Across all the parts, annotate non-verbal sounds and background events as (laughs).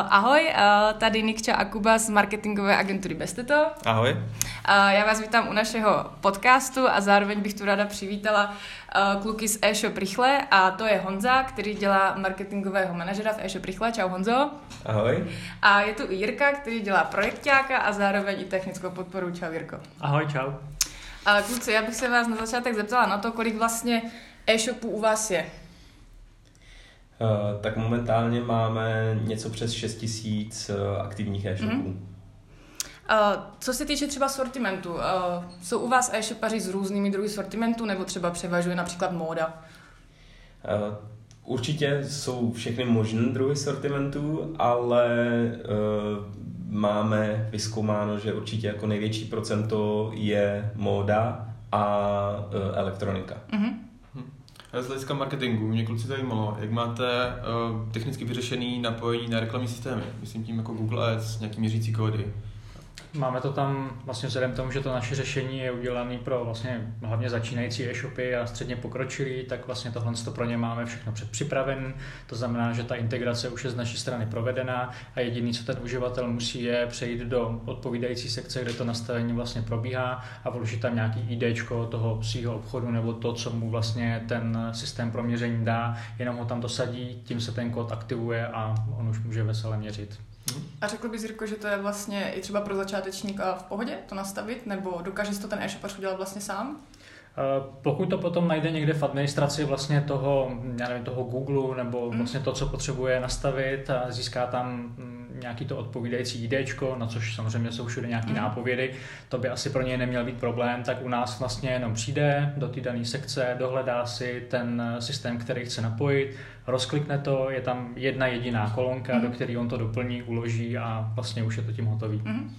Ahoj, eh, tady Nikča Akuba z marketingové agentury Besteto. Ahoj. Eh, já vás vítám u našeho podcastu a zároveň bych tu ráda přivítala eh, kluky z e-shop Rychle a to je Honza, který dělá marketingového manažera v e-shop Rychle. Čau Honzo. Ahoj. A je tu i Jirka, který dělá projektáka a zároveň i technickou podporu. Čau Jirko. Ahoj, čau. A kluci, já bych se vás na začátek zeptala na to, kolik vlastně e-shopů u vás je. Uh, tak momentálně máme něco přes 6 tisíc uh, aktivních e-shopů. Mm-hmm. Uh, co se týče třeba sortimentu, uh, jsou u vás e-shopaři s různými druhy sortimentu nebo třeba převažuje například móda? Uh, určitě jsou všechny možné druhy sortimentů, ale máme vyskoumáno, že určitě jako největší procento je móda a elektronika. Mm-hmm. Z hlediska marketingu mě kluci zajímalo, jak máte uh, technicky vyřešený napojení na reklamní systémy, myslím tím jako Google Ads, nějaký měřící kódy. Máme to tam vlastně vzhledem tomu, že to naše řešení je udělané pro vlastně hlavně začínající e-shopy a středně pokročilý, tak vlastně tohle to pro ně máme všechno předpřipraven. To znamená, že ta integrace už je z naší strany provedená a jediný, co ten uživatel musí, je přejít do odpovídající sekce, kde to nastavení vlastně probíhá a vložit tam nějaký ID toho svého obchodu nebo to, co mu vlastně ten systém pro měření dá, jenom ho tam dosadí, tím se ten kód aktivuje a on už může vesele měřit. A řekl bys, Jirko, že to je vlastně i třeba pro začátečníka v pohodě to nastavit, nebo dokáže si to ten e-shopař udělat vlastně sám? Eh, pokud to potom najde někde v administraci vlastně toho, já nevím, toho Google nebo mm. vlastně to, co potřebuje nastavit a získá tam mm, nějaký to odpovídající ID, na což samozřejmě jsou všude nějaké mm. nápovědy, to by asi pro něj neměl být problém, tak u nás vlastně jenom přijde do té dané sekce, dohledá si ten systém, který chce napojit, rozklikne to, je tam jedna jediná kolonka, mm. do které on to doplní, uloží a vlastně už je to tím hotový. Mm.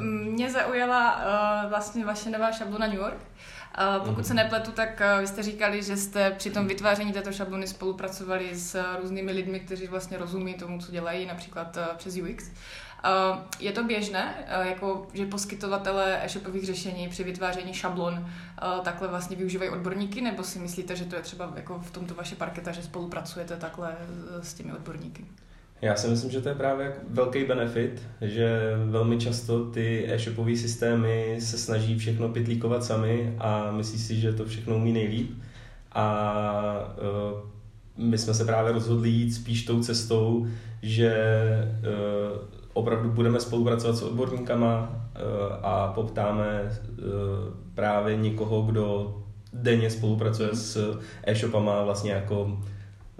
Mě zaujala uh, vlastně vaše nová šablona New York. Uh, pokud se nepletu, tak uh, vy jste říkali, že jste při tom vytváření této šablony spolupracovali s uh, různými lidmi, kteří vlastně rozumí tomu, co dělají, například uh, přes UX. Je to běžné, jako, že poskytovatele e-shopových řešení při vytváření šablon takhle vlastně využívají odborníky, nebo si myslíte, že to je třeba jako v tomto vaše parketa, že spolupracujete takhle s těmi odborníky? Já si myslím, že to je právě velký benefit, že velmi často ty e-shopové systémy se snaží všechno pitlíkovat sami a myslí si, že to všechno umí nejlíp. A uh, my jsme se právě rozhodli jít spíš tou cestou, že uh, opravdu budeme spolupracovat s odborníkama uh, a poptáme právě někoho, kdo denně spolupracuje s e-shopama vlastně jako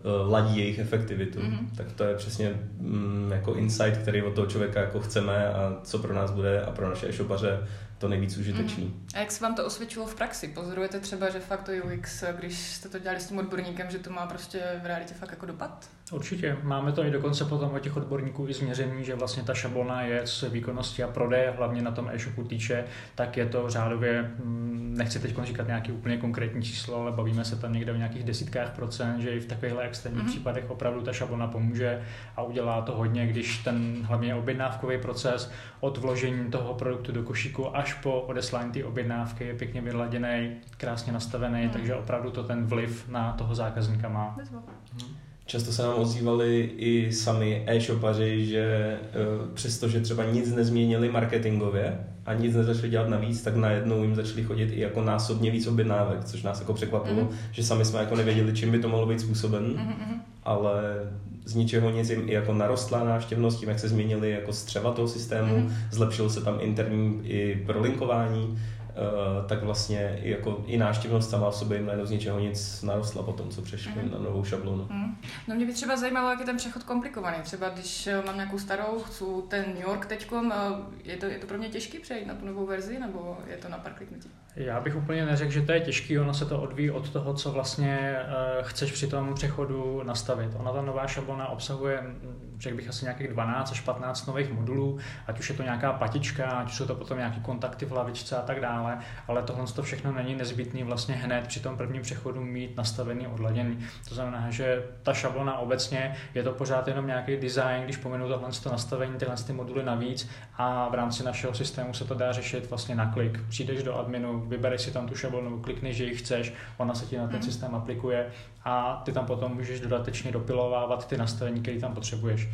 ladí jejich efektivitu. Mm-hmm. Tak to je přesně mm, jako insight, který od toho člověka jako chceme a co pro nás bude a pro naše e-shopaře to nejvíc užitečný. Mm. A jak se vám to osvědčilo v praxi? Pozorujete třeba, že fakt to UX, když jste to dělali s tím odborníkem, že to má prostě v realitě fakt jako dopad? Určitě. Máme to i dokonce potom od těch odborníků i změření, že vlastně ta šablona je z výkonnosti a prodeje, hlavně na tom e-shopu týče, tak je to řádově, mm, nechci teď říkat nějaký úplně konkrétní číslo, ale bavíme se tam někde o nějakých desítkách procent, že i v takovýchhle extrémních mm-hmm. případech opravdu ta šablona pomůže a udělá to hodně, když ten hlavně objednávkový proces od vložení toho produktu do košíku až po odeslání té objednávky je pěkně vyladěný, krásně nastavený, mm. takže opravdu to ten vliv na toho zákazníka má. Často se nám ozývali i sami e-shopaři, že uh, přestože třeba nic nezměnili marketingově a nic nezačali dělat navíc, tak najednou jim začali chodit i jako násobně víc objednávek, což nás jako překvapilo, mm. že sami jsme jako nevěděli, čím by to mohlo být způsoben, mm-hmm. ale z ničeho nic jim i jako narostla návštěvnost tím, jak se změnili jako střeva toho systému, mm. zlepšilo se tam interní i prolinkování, Uh, tak vlastně i, jako, i náštěvnost sama v sobě jim najednou z ničeho nic narostla po tom, co přešli mm. na novou šablonu. Mm. No mě by třeba zajímalo, jak je ten přechod komplikovaný. Třeba když eh, mám nějakou starou, chci ten New York teďkom, eh, je to, je to pro mě těžké přejít na tu novou verzi, nebo je to na pár kliknutí? Já bych úplně neřekl, že to je těžký, ono se to odvíjí od toho, co vlastně uh, chceš při tom přechodu nastavit. Ona ta nová šablona obsahuje, řekl bych asi nějakých 12 až 15 nových modulů, ať už je to nějaká patička, ať už jsou to potom nějaké kontakty v lavičce a tak dále, ale tohle to všechno není nezbytný vlastně hned při tom prvním přechodu mít nastavený, odladěný. To znamená, že ta šablona obecně je to pořád jenom nějaký design, když pominu tohle to nastavení, tyhle ty moduly navíc a v rámci našeho systému se to dá řešit vlastně na klik. Přijdeš do adminu, vybereš si tam tu šablonu, klikneš, že ji chceš, ona se ti na ten mm. systém aplikuje a ty tam potom můžeš dodatečně dopilovávat ty nastavení, které tam potřebuješ.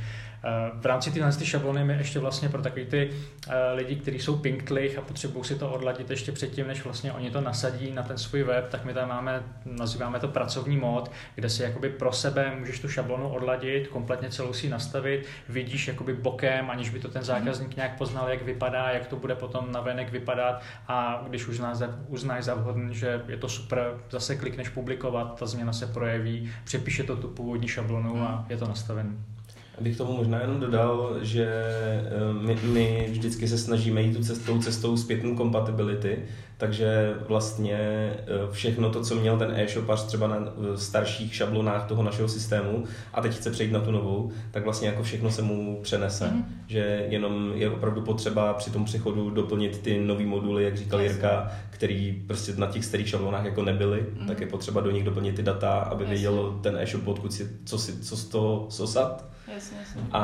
Eh, v rámci tyhle ty šablony my ještě vlastně pro takový ty eh, lidi, kteří jsou pinktlich a potřebují si to odladit ještě předtím, než vlastně oni to nasadí na ten svůj web, tak my tam máme, nazýváme to pracovní mod, kde si jakoby pro sebe můžeš tu šablonu odladit, kompletně celou si nastavit, vidíš jakoby bokem, aniž by to ten zákazník nějak poznal, jak vypadá, jak to bude potom na venek vypadat a když už uznáš za vhodný, že je to super, zase klikneš publikovat, ta změna se projeví, přepíše to tu původní šablonu a je to nastavené. Abych tomu možná jenom dodal, že eh, my, my vždycky se snažíme jít tu cestou, cestou zpětnou kompatibility, takže vlastně eh, všechno to, co měl ten e-shopař třeba na starších šablonách toho našeho systému a teď chce přejít na tu novou, tak vlastně jako všechno se mu přenese. Mm-hmm. Že jenom je opravdu potřeba při tom přechodu doplnit ty nové moduly, jak říkal yes. Jirka, který prostě na těch starých šablonách jako nebyly, mm-hmm. tak je potřeba do nich doplnit ty data, aby yes. věděl ten e-shop, odkud si, co, si, co z toho sosat Jasně, jasně. A,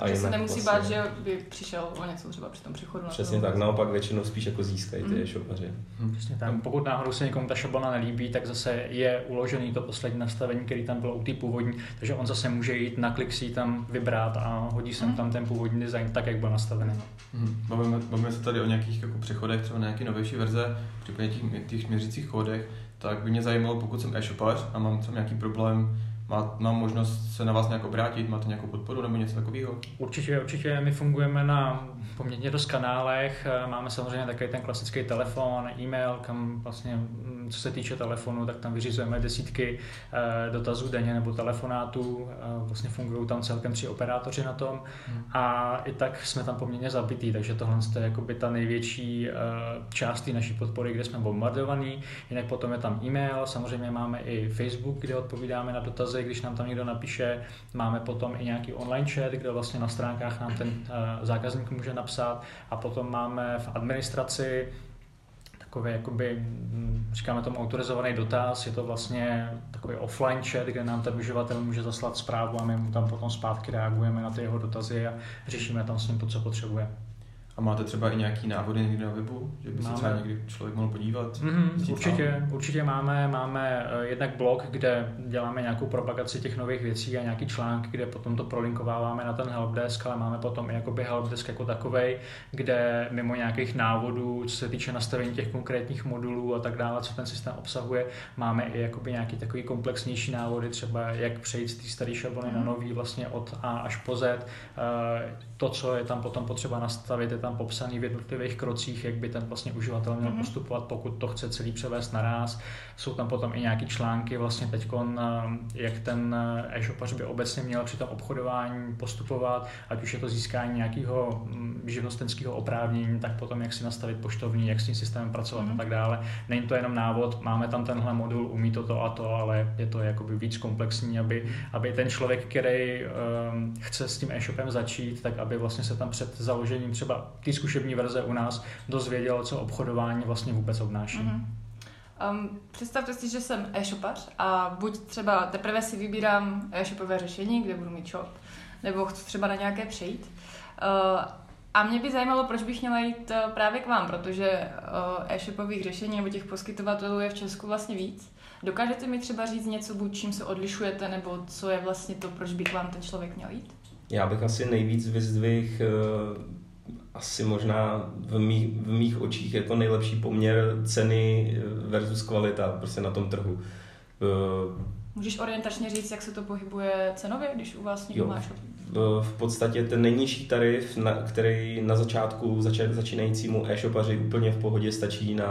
a že se nemusí vlastně, bát, že by přišel o něco třeba při tom přechodu. Přesně tak, naopak většinou spíš jako získají ty mm. e-shopaři. Mm. Přesně tak. Pokud náhodou se někomu ta šablona nelíbí, tak zase je uložený to poslední nastavení, který tam bylo u té původní, takže on zase může jít na klik si tam vybrat a hodí sem mm. tam ten původní design tak, jak byl nastavený. Mm. Bavíme, bavíme se tady o nějakých jako přechodech, třeba na nějaké novější verze, případně těch, těch měřících kódech, tak by mě zajímalo, pokud jsem e-shopař a mám tam nějaký problém má, mám možnost se na vás nějak obrátit, máte nějakou podporu nebo něco takového? Určitě, určitě. My fungujeme na poměrně dost kanálech. Máme samozřejmě také ten klasický telefon, e-mail, kam vlastně, mm, co se týče telefonu, tak tam vyřizujeme desítky eh, dotazů denně nebo telefonátů. Vlastně fungují tam celkem tři operátoři na tom hmm. a i tak jsme tam poměrně zabitý, takže tohle je jakoby ta největší eh, část naší podpory, kde jsme bombardovaní. Jinak potom je tam e-mail, samozřejmě máme i Facebook, kde odpovídáme na dotazy když nám tam někdo napíše. Máme potom i nějaký online chat, kde vlastně na stránkách nám ten uh, zákazník může napsat. A potom máme v administraci takový, jakoby, hm, říkáme tomu autorizovaný dotaz, je to vlastně takový offline chat, kde nám ten uživatel může zaslat zprávu a my mu tam potom zpátky reagujeme na ty jeho dotazy a řešíme tam s ním to, co potřebuje. A máte třeba i nějaký návody někde na webu, že by máme. se třeba někdy člověk mohl podívat? Mm-hmm, určitě, určitě máme, máme uh, jednak blog, kde děláme nějakou propagaci těch nových věcí a nějaký článek, kde potom to prolinkováváme na ten helpdesk, ale máme potom i jakoby helpdesk jako takovej, kde mimo nějakých návodů, co se týče nastavení těch konkrétních modulů a tak dále, co ten systém obsahuje, máme i jakoby nějaký takový komplexnější návody, třeba jak přejít z té staré šablony mm-hmm. na mhm. nový vlastně od A až po Z. Uh, to, co je tam potom potřeba nastavit, je tam popsaný v jednotlivých krocích, jak by ten vlastně uživatel měl mm-hmm. postupovat, pokud to chce celý převést naraz. Jsou tam potom i nějaké články vlastně teď, jak ten eh, e-shopař by obecně měl při tom obchodování postupovat, ať už je to získání nějakého mm, živnostenského oprávnění, tak potom jak si nastavit poštovní, jak s tím systémem pracovat mm-hmm. a mhm. tak dále. Není to jenom návod, máme tam tenhle modul, umí to to a to, ale je to jakoby víc komplexní, aby, aby ten člověk, který um, chce s tím e-shopem začít, tak aby vlastně se tam před založením třeba ty zkušební verze u nás dozvěděl, co obchodování vlastně vůbec obnáší. Mm-hmm. Um, představte si, že jsem e-shopař a buď třeba teprve si vybírám e-shopové řešení, kde budu mít shop, nebo chci třeba na nějaké přejít. Uh, a mě by zajímalo, proč bych měla jít uh, právě k vám, protože uh, e-shopových řešení nebo těch poskytovatelů je v Česku vlastně víc. Dokážete mi třeba říct něco, buď čím se odlišujete, nebo co je vlastně to, proč by k vám ten člověk měl jít? Já bych asi nejvíc vyzdvihl asi možná v mých, v mých očích jako nejlepší poměr ceny versus kvalita prostě na tom trhu. Eh, Můžeš orientačně říct, jak se to pohybuje cenově, když u vás někdo máš? V podstatě ten nejnižší tarif, na, který na začátku zač, začínajícímu e-shopaři úplně v pohodě stačí na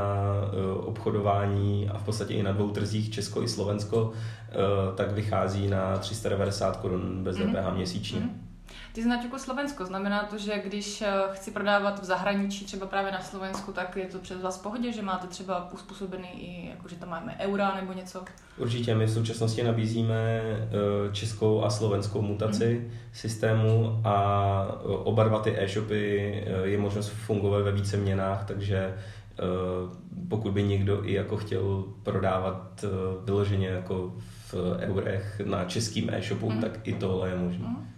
uh, obchodování a v podstatě i na dvou trzích Česko i Slovensko, uh, tak vychází na 390 korun bez mm-hmm. DPH měsíčně. Mm-hmm. Ty znač jako Slovensko, znamená to, že když eh, chci prodávat v zahraničí, třeba právě na Slovensku, tak je to přes vás v pohodě, že máte třeba uspůsobený i, jako že tam máme eura nebo něco? Určitě, my v současnosti nabízíme eh, českou a slovenskou mutaci hmm. systému a eh, oba dva ty e-shopy je možnost fungovat ve více měnách, takže pokud by někdo i jako chtěl prodávat vyloženě jako v eurech na českým e-shopu, hmm. tak i tohle je možné. Hmm.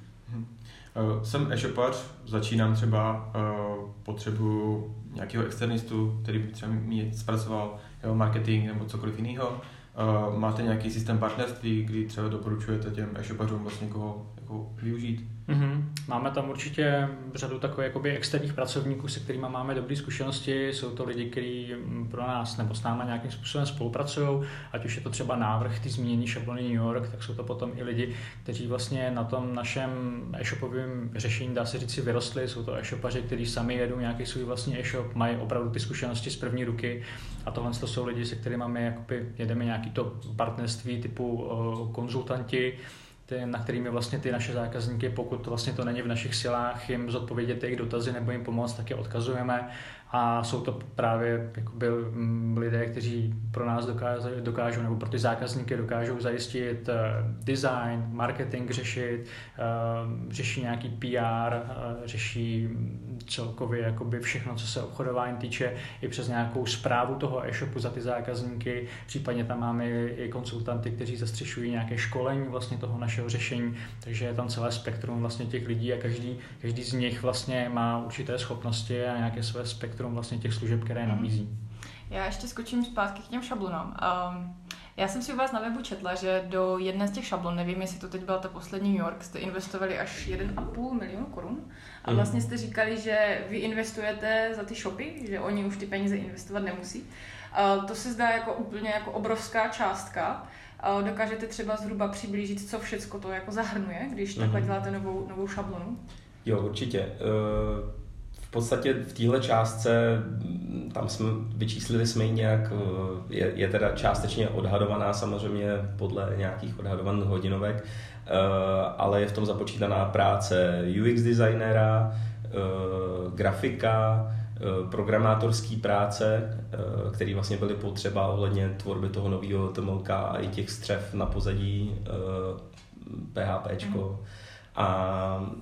Uh, jsem e-shopař, začínám třeba, uh, potřebuju nějakého externistu, který by třeba mě zpracoval jeho marketing nebo cokoliv jiného. Uh, máte nějaký systém partnerství, kdy třeba doporučujete těm e-shopařům vlastně koho jako využít? Mm-hmm. Máme tam určitě řadu takových jakoby externích pracovníků, se kterými máme dobré zkušenosti. Jsou to lidi, kteří mm, pro nás nebo s námi nějakým způsobem spolupracují, ať už je to třeba návrh ty zmíněný šablony New York, tak jsou to potom i lidi, kteří vlastně na tom našem e-shopovém řešení, dá se říct, vyrostli. Jsou to e-shopaři, kteří sami jedou nějaký svůj vlastní e-shop, mají opravdu ty zkušenosti z první ruky a tohle to jsou lidi, se kterými my jedeme nějaký to partnerství typu konzultanti, ty, na kterými vlastně ty naše zákazníky, pokud vlastně to není v našich silách, jim zodpovědět jejich dotazy nebo jim pomoct, tak je odkazujeme a jsou to právě jakoby, mm, lidé, kteří pro nás dokážou, dokážou nebo pro ty zákazníky dokážou zajistit eh, design, marketing řešit, eh, řeší nějaký PR, eh, řeší celkově jakoby všechno, co se obchodování týče, i přes nějakou zprávu toho e-shopu za ty zákazníky. Případně tam máme i konsultanty, kteří zastřešují nějaké školení vlastně toho našeho řešení, takže je tam celé spektrum vlastně těch lidí a každý, každý z nich vlastně má určité schopnosti a nějaké své spektrum spektrum vlastně těch služeb, které mhm. nabízí. Já ještě skočím zpátky k těm šablonám. Um, já jsem si u vás na webu četla, že do jedné z těch šablon, nevím, jestli to teď byla ta poslední New York, jste investovali až 1,5 milionu korun. A mhm. vlastně jste říkali, že vy investujete za ty shopy, že oni už ty peníze investovat nemusí. Uh, to se zdá jako úplně jako obrovská částka. Uh, dokážete třeba zhruba přiblížit, co všecko to jako zahrnuje, když takhle mhm. děláte novou, novou šablonu? Jo, určitě. Uh podstatě v téhle částce, tam jsme vyčíslili jsme ji nějak, eh, je, je teda částečně odhadovaná samozřejmě podle nějakých odhadovaných hodinovek, eh, ale je v tom započítaná práce UX designera, eh, grafika, programátorský práce, které vlastně byly potřeba ohledně tvorby toho nového TMLK a i těch střev na pozadí PHP. Mm. A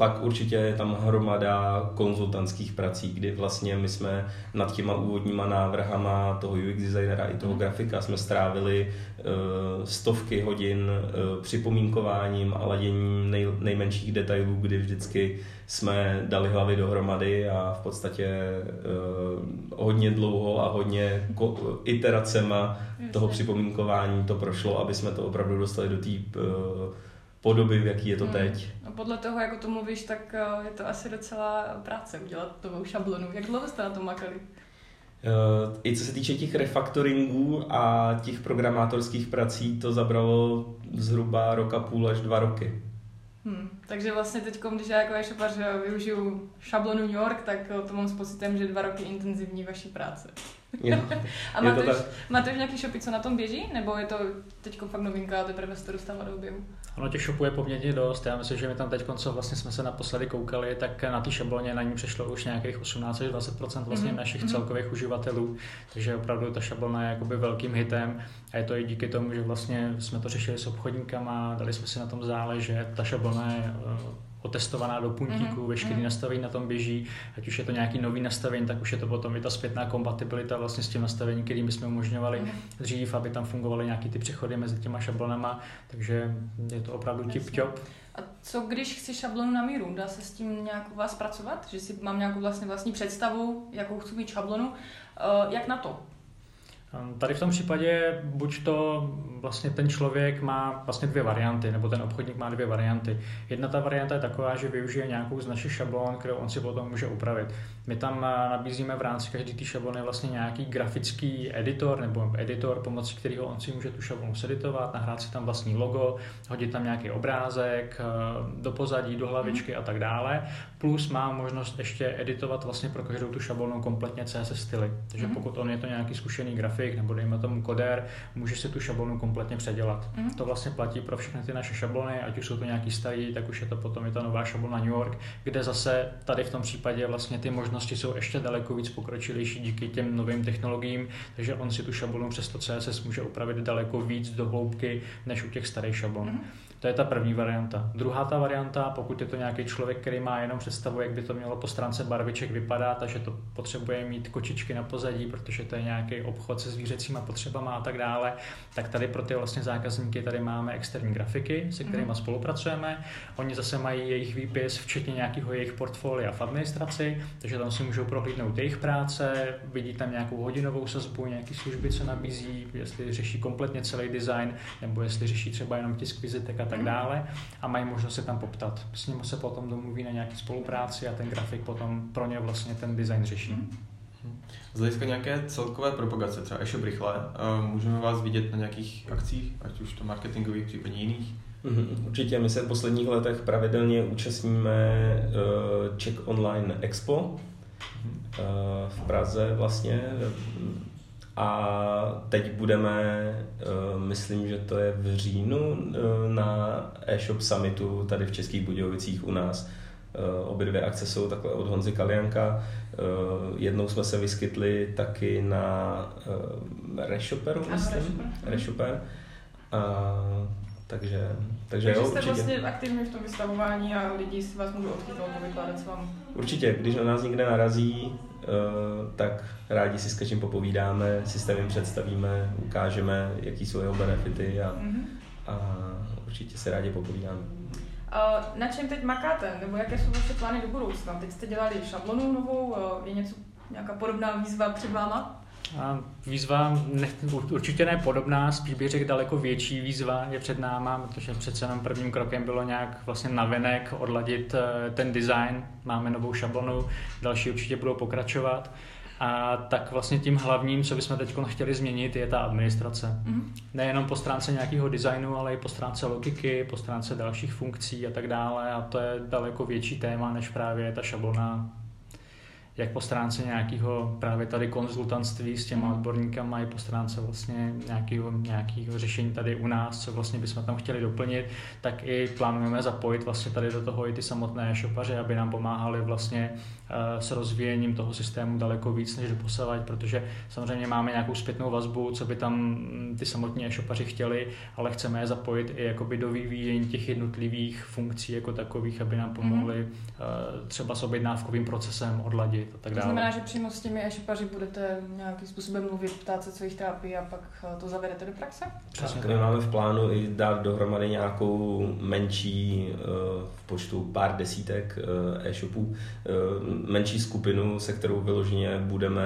pak určitě je tam hromada konzultantských prací, kdy vlastně my jsme nad těma úvodníma návrhama toho UX designera i toho mhm. grafika jsme strávili uh, stovky hodin uh, připomínkováním a laděním nej, nejmenších detailů, kdy vždycky jsme dali hlavy dohromady a v podstatě uh, hodně dlouho a hodně iteracema toho připomínkování to prošlo, aby jsme to opravdu dostali do té podoby, v jaký je to hmm. teď. A podle toho, jak o tom mluvíš, tak eh, je to asi docela práce udělat novou šablonu. Jak dlouho jste na tom makali? Uh, I co se týče těch refaktoringů a těch programátorských prací, to zabralo zhruba roka půl až dva roky. Hmm, takže vlastně teď, když já jako e-shopař využiju šablonu New York, tak eh, to mám s pocitem, že dva roky intenzivní vaší práce. Jo, (laughs) a máte, už, máte už nějaký shopy, co na tom běží? Nebo je to teď fakt novinka a teprve se to dostává do objevu? Ono těch shopů je poměrně dost. Já myslím, že my tam teď, co vlastně jsme se naposledy koukali, tak na té šabloně na ní přešlo už nějakých 18 20 vlastně mm-hmm. našich mm-hmm. celkových uživatelů. Takže opravdu ta šablona je jakoby velkým hitem a je to i díky tomu, že vlastně jsme to řešili s obchodníkama, dali jsme si na tom záležet. Ta šablona je eh, otestovaná do puntíku, mm-hmm. veškerý mm-hmm. nastavení na tom běží, ať už je to nějaký nový nastavení, tak už je to potom i ta zpětná kompatibilita vlastně s tím nastavením, kterým jsme umožňovali mm-hmm. dřív, aby tam fungovaly nějaký ty přechody mezi těma šablonama, takže je to opravdu tip-top. A co když chci šablonu na míru? Dá se s tím nějak u vás pracovat? Že si mám nějakou vlastně vlastní představu, jakou chci mít šablonu? Uh, jak na to? Ehm, tady v tom případě buď to vlastně ten člověk má vlastně dvě varianty, nebo ten obchodník má dvě varianty. Jedna ta varianta je taková, že využije nějakou z našich šablon, kterou on si potom může upravit. My tam eh, nabízíme v rámci každé té šablony vlastně nějaký grafický editor nebo editor, pomocí kterého on si může tu šablonu seditovat, nahrát si tam vlastní logo, hodit tam nějaký obrázek eh, do pozadí, do hlavičky a tak dále. Plus má možnost ještě editovat vlastně pro každou tu šablonu kompletně CSS styly. Takže mm-hmm. pokud on je to nějaký zkušený grafik nebo dejme tomu koder, může si tu šablonu kompletně předělat. Mm-hmm. To vlastně platí pro všechny ty naše šablony, ať už jsou to nějaký starý, tak už je to potom i ta nová šablona New York, kde zase tady v tom případě vlastně ty možnosti jsou ještě daleko víc pokročilejší díky těm novým technologiím, takže on si tu šablonu přes to CSS může upravit daleko víc do hloubky než u těch starých šablon. Mm-hmm. To je ta první varianta. Druhá ta varianta, pokud je to nějaký člověk, který má jenom představu, jak by to mělo po stránce barviček vypadat, takže to potřebuje mít kočičky na pozadí, protože to je nějaký obchod se zvířecíma potřebama a tak dále, tak tady pro ty vlastně zákazníky tady máme externí grafiky, se kterými mm-hmm. spolupracujeme. Oni zase mají jejich výpis, včetně nějakého jejich portfolia v administraci, takže tam si můžou prohlídnout jejich práce, vidí tam nějakou hodinovou sazbu, nějaké služby, co nabízí, jestli řeší kompletně celý design, nebo jestli řeší třeba jenom tisk vizitek a tak mhm. dále a mají možnost se tam poptat. S ním se potom domluví na nějaké spolupráci a ten grafik potom pro ně vlastně ten design řeší. Mhm. Z hlediska nějaké celkové propagace, třeba e-shop rychle, eh, můžeme vás vidět na nějakých akcích, ať už to marketingových, případně jiných? Mm-hmm. Určitě, my se v posledních letech pravidelně účastníme uh, Czech Online Expo uh, v Praze vlastně a teď budeme, uh, myslím, že to je v říjnu uh, na e-shop summitu tady v Českých Budějovicích u nás. Uh, obě dvě akce jsou takhle od Honzy Kalianka. Jednou jsme se vyskytli taky na Reshoperu, myslím. Reshoper. A takže, takže, takže jo, jste určitě. vlastně aktivní v tom vystavování a lidi si vás můžou odchytnout a vykládat s vámi. Určitě, když na nás někde narazí, eh, tak rádi si s každým popovídáme, systém jim představíme, ukážeme, jaký jsou jeho benefity a, mm-hmm. a určitě se rádi popovídáme. Uh, na čem teď makáte, nebo jaké jsou vaše plány do budoucna? Teď jste dělali šablonu novou, uh, je něco, nějaká podobná výzva před váma? A výzva ne, určitě ne podobná, spíš bych řekl daleko větší výzva je před náma, protože přece jenom prvním krokem bylo nějak vlastně navenek odladit eh, ten design, máme novou šablonu, další určitě budou pokračovat. A tak vlastně tím hlavním, co bychom teď chtěli změnit, je ta administrace. Mm-hmm. Nejenom po stránce nějakého designu, ale i po stránce logiky, po stránce dalších funkcí a tak dále. A to je daleko větší téma, než právě ta šablona jak po stránce nějakého právě tady konzultantství s těma odborníkama, i po stránce vlastně nějakého, nějakého řešení tady u nás, co vlastně bychom tam chtěli doplnit, tak i plánujeme zapojit vlastně tady do toho i ty samotné šopaře, aby nám pomáhali vlastně uh, s rozvíjením toho systému daleko víc než doposavať, protože samozřejmě máme nějakou zpětnou vazbu, co by tam mm, ty samotní e-shopaři chtěli, ale chceme je zapojit i jakoby do vyvíjení těch jednotlivých funkcí jako takových, aby nám pomohli mm-hmm. třeba s objednávkovým procesem odladit a tak dále. To znamená, že přímo s těmi e-shopaři budete nějakým způsobem mluvit, ptát se, co jich trápí a pak eh, to zavedete do praxe? Přesně. Tak my máme v plánu i dát dohromady nějakou menší eh, v počtu pár desítek eh, e-shopů, menší skupinu, se kterou vyloženě budeme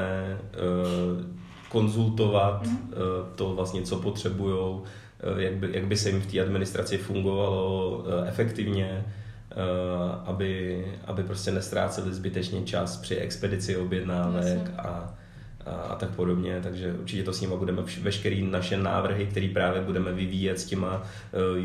konzultovat mm-hmm. to vlastně, co potřebují, jak by, jak by se jim v té administraci fungovalo efektivně, aby, aby prostě nestráceli zbytečně čas při expedici objednávek a, a, a tak podobně, takže určitě to s nimi budeme veškerý naše návrhy, které právě budeme vyvíjet s těma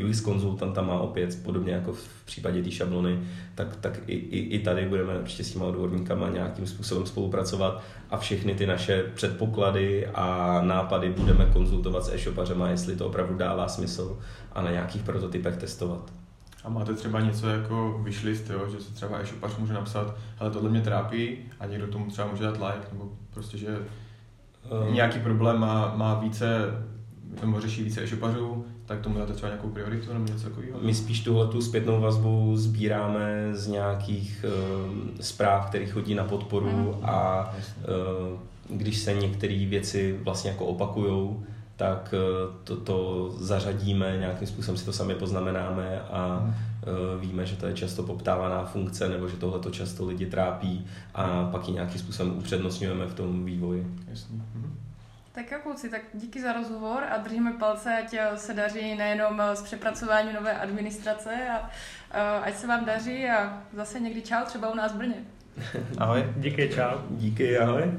uh, UX konzultantama opět, podobně jako v případě té šablony, tak, tak i, i, i tady budeme určitě s těma odborníkama nějakým způsobem spolupracovat a všechny ty naše předpoklady a nápady budeme konzultovat s e-shopařema, jestli to opravdu dává smysl a na nějakých prototypech testovat. A máte třeba něco jako wishlist, jo? že se třeba e-shopař může napsat, ale tohle mě trápí a někdo tomu třeba může dát like, nebo prostě, že um. nějaký problém má, má více, nebo řeší více e-shopařů, tak tomu dáte třeba nějakou prioritu nebo něco takového? My spíš tuhle tu zpětnou vazbu sbíráme z nějakých uh, zpráv, které chodí na podporu mm. a uh, když se některé věci vlastně jako opakujou, tak eh, to, to zařadíme, nějakým způsobem si to sami poznamenáme a hmm. Eh, víme, že to je často poptávaná funkce nebo že tohle to často lidi trápí a pak ji nějakým způsobem upřednostňujeme v tom vývoji. Jasný. Mhm. Tak jo, kluci, tak díky za rozhovor a držíme palce, ať eh, se daří nejenom s přepracováním nové administrace a, a ať se vám daří a zase někdy čau, třeba u nás v Brně. Ahoj. Díky, čau. Díky, ahoj.